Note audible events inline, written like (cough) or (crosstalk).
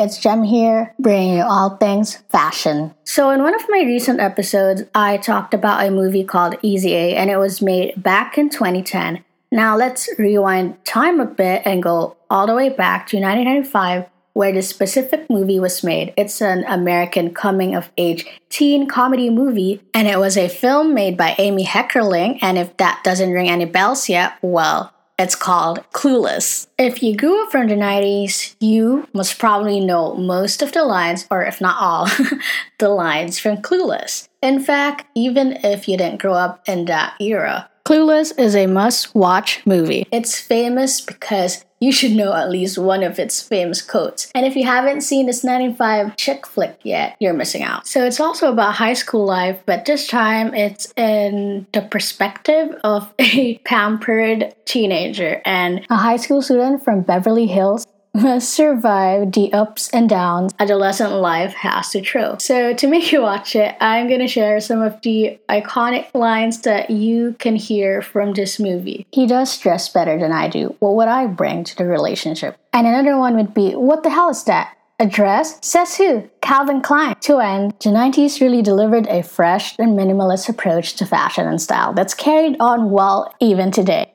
it's Jem here, bringing you all things fashion. So, in one of my recent episodes, I talked about a movie called Easy A, and it was made back in 2010. Now, let's rewind time a bit and go all the way back to 1995 where this specific movie was made. It's an American coming of age teen comedy movie, and it was a film made by Amy Heckerling. And if that doesn't ring any bells yet, well, it's called Clueless. If you grew up from the 90s, you must probably know most of the lines, or if not all, (laughs) the lines from Clueless. In fact, even if you didn't grow up in that era, Clueless is a must watch movie. It's famous because you should know at least one of its famous quotes. And if you haven't seen this 95 chick flick yet, you're missing out. So it's also about high school life, but this time it's in the perspective of (laughs) a pampered teenager and a high school student from Beverly Hills (laughs) survive the ups and downs adolescent life has to throw. So, to make you watch it, I'm going to share some of the iconic lines that you can hear from this movie. He does dress better than I do. What would I bring to the relationship? And another one would be, What the hell is that? A dress? Says who? Calvin Klein. To end, the 90s really delivered a fresh and minimalist approach to fashion and style that's carried on well even today.